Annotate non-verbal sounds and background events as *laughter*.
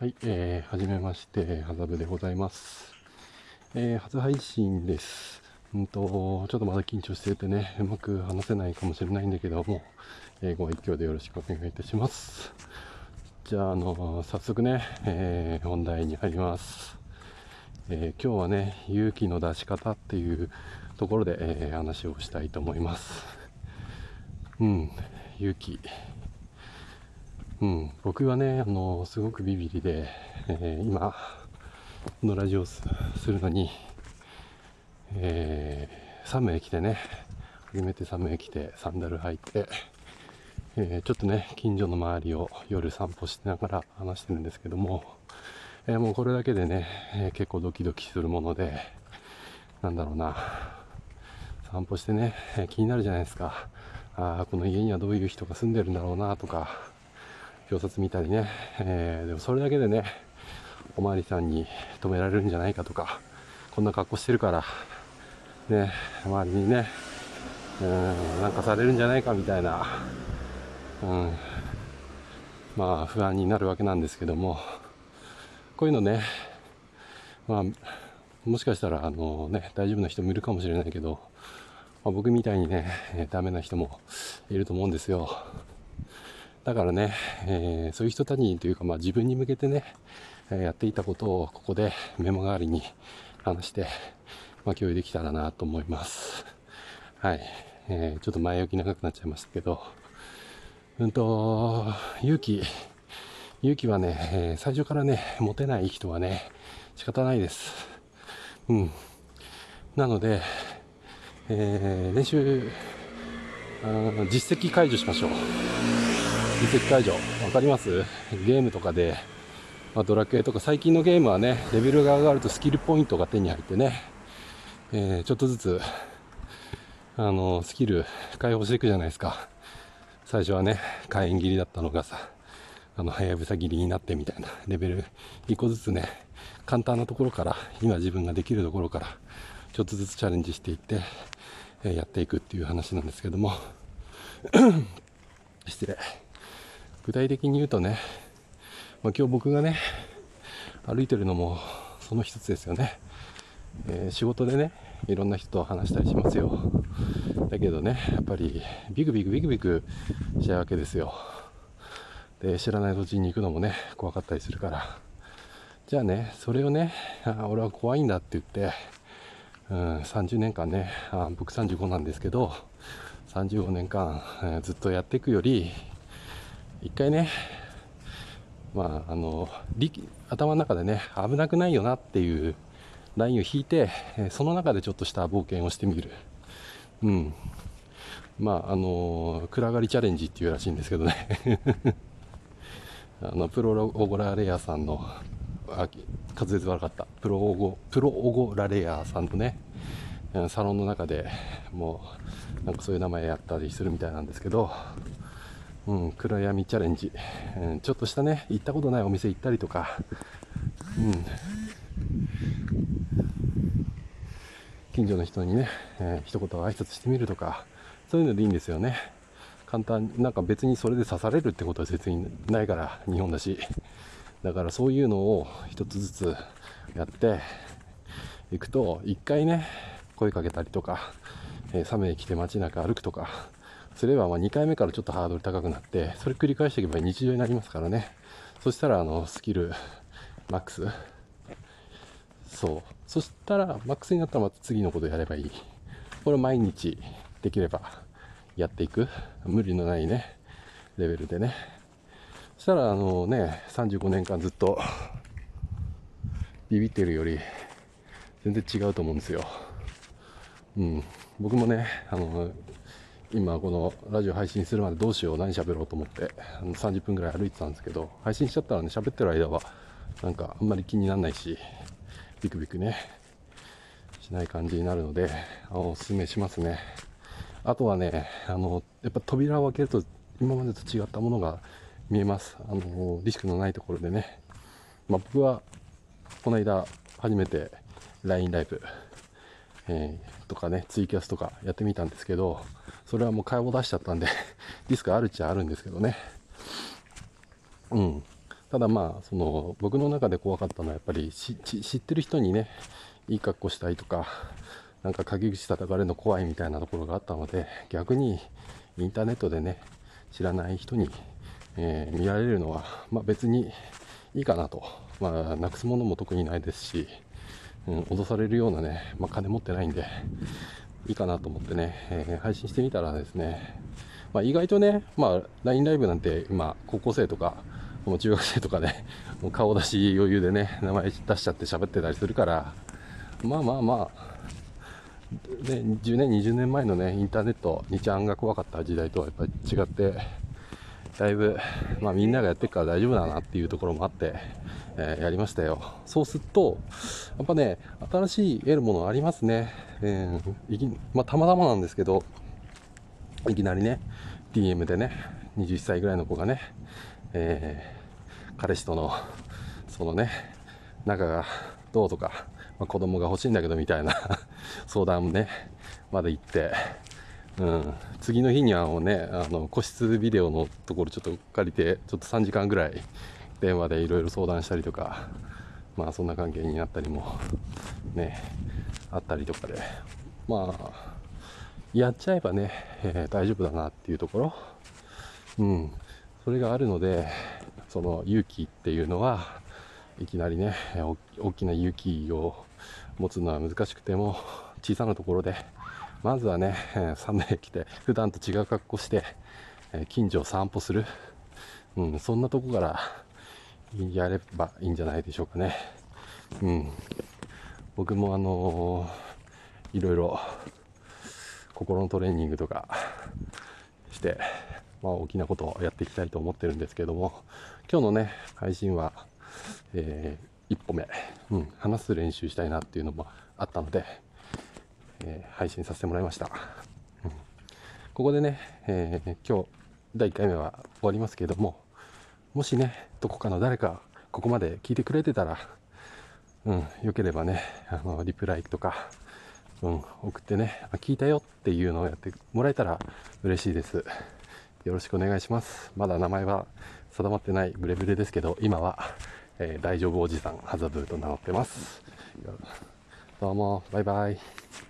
はい、えー、はじめまして、はざぶでございます。えー、初配信です。うんと、ちょっとまだ緊張しててね、うまく話せないかもしれないんだけども、えー、ご一挙でよろしくお願いいたします。じゃあ、あの、早速ね、えー、本題に入ります。えー、今日はね、勇気の出し方っていうところで、えー、話をしたいと思います。うん、勇気。うん、僕はね、あの、すごくビビりで、えー、今、このラジオするのに、えー、寒い来てね、初めて寒い来て、サンダル履いて、えー、ちょっとね、近所の周りを夜散歩しながら話してるんですけども、えー、もうこれだけでね、え結構ドキドキするもので、なんだろうな、散歩してね、え気になるじゃないですか。ああ、この家にはどういう人が住んでるんだろうなとか、表札見たりね、えー、でもそれだけでね、おまわりさんに止められるんじゃないかとか、こんな格好してるから、ね、周りにね、うん、なんかされるんじゃないかみたいな、うん、まあ不安になるわけなんですけども、こういうのね、まあ、もしかしたら、あのね、大丈夫な人もいるかもしれないけど、まあ、僕みたいにね、ダメな人もいると思うんですよ。だからね、えー、そういう人たちにというか、まあ、自分に向けてね、えやっていたことをここでメモ代わりに話して、まあ、共有できたらなと思います。はい。えー、ちょっと前置き長くなっちゃいましたけど、うんと、勇気、勇気はね、え、最初からね、持てない人はね、仕方ないです。うん。なので、えー、練習、実績解除しましょう。移籍解除。わかります？ゲームとかで、まあ、ドラクエとか最近のゲームはね、レベルが上がるとスキルポイントが手に入ってね、えー、ちょっとずつ、あの、スキル解放していくじゃないですか。最初はね、火炎切りだったのがさ、あの、はやぶさ切りになってみたいな、レベル1個ずつね、簡単なところから、今自分ができるところから、ちょっとずつチャレンジしていって、えー、やっていくっていう話なんですけども、*clears throat* 失礼。具体的に言うとね、まあ、今日僕がね、歩いてるのもその一つですよね。えー、仕事でね、いろんな人と話したりしますよ。だけどね、やっぱりビクビクビクビクしちゃうわけですよ。で、知らない土地に行くのもね、怖かったりするから。じゃあね、それをね、あ俺は怖いんだって言って、うん、30年間ねあ、僕35なんですけど、35年間、えー、ずっとやっていくより、一回ね、まあ、あの頭の中でね危なくないよなっていうラインを引いて、その中でちょっとした冒険をしてみる、うん、まああの暗がりチャレンジっていうらしいんですけどね。*laughs* あのプロオゴラレアさんのあ滑舌悪かった。プロオゴプロオゴラレアさんのねサロンの中でもうなんかそういう名前やったりするみたいなんですけどうん、暗闇チャレンジ、うん、ちょっとしたね行ったことないお店行ったりとか、うん、近所の人にね、えー、一言挨拶してみるとか。そういうのでいいんですよね。簡単なんか別にそれで刺されるってことは別にないから日本だし。だからそういうのを一つずつやっていくと一回ね声かけたりとか、えー、サメ来て街中歩くとか。すればま2回目からちょっとハードル高くなってそれ繰り返していけば日常になりますからね。そしたらあのスキルマックス。そう。そしたらマックスになったらまた次のことやればいい。これ毎日できればやっていく。無理のないねレベルでね。そしたらあのね35年間ずっとビビってるより全然違うと思うんですよ。うん。僕もねあの今このラジオ配信するまでどうしよう何喋ろうと思ってあの30分ぐらい歩いてたんですけど配信しちゃったらね喋ってる間はなんかあんまり気にならないしビクビクねしない感じになるのでおすすめしますね。あとはねあのやっぱ扉を開けると今までと違ったものが見えます。あのリスクのないところでね、まあ、僕はこの間初めて LINE ライブえ、とかね、ツイキャスとかやってみたんですけど、それはもう会話出しちゃったんで *laughs* リスクあるっちゃあるんですけどね。うん。ただまあその僕の中で怖かったのはやっぱり知ってる人にねいい格好したいとかなんか陰口叩かれるの怖いみたいなところがあったので逆にインターネットでね知らない人に、えー、見られるのは、まあ、別にいいかなと、まあ、なくすものも特にないですし、うん、脅されるようなね、まあ、金持ってないんでいいかなと思ってね、えー、配信してみたらですね、まあ、意外とね、まあ、LINE ライブなんて今高校生とかもう中学生とか、ね、*laughs* もう顔出し余裕でね名前出しちゃって喋ってたりするからまあまあまあね10年、20年前のね、インターネット、2ちゃんが怖かった時代とはやっぱり違って、だいぶ、まあみんながやってるから大丈夫だなっていうところもあって、えー、やりましたよ。そうすると、やっぱね、新しい得るものありますね。えー、いきまあたまたまなんですけど、いきなりね、DM でね、21歳ぐらいの子がね、えー、彼氏との、そのね、仲がどうとか、まあ、子供が欲しいんだけどみたいな *laughs* 相談もね、まで行って、うん、次の日にはもうね、あの個室ビデオのところちょっと借りて、ちょっと3時間ぐらい電話でいろいろ相談したりとか、まあそんな関係になったりもね、あったりとかで、まあ、やっちゃえばね、えー、大丈夫だなっていうところ、うん、それがあるので、その勇気っていうのは、いきなりね、大きな勇気を持つのは難しくても小さなところでまずはね寒い来て普段と違う格好して近所を散歩する、うん、そんなとこからやればいいんじゃないでしょうかね、うん、僕もあのー、いろいろ心のトレーニングとかして、まあ、大きなことをやっていきたいと思ってるんですけども今日のね配信は、えー一歩目、うん、話す練習したいなっていうのもあったので、えー、配信させてもらいました、うん、ここでね、えー、今日第1回目は終わりますけれどももしねどこかの誰かここまで聞いてくれてたらうんよければねあのリプライとかうん送ってね聞いたよっていうのをやってもらえたら嬉しいです。よろしくお願いします。まだ名前は定まってないブレブレですけど今はえー、大丈夫おじさんハザブーと名乗ってます。どうもバイバイ。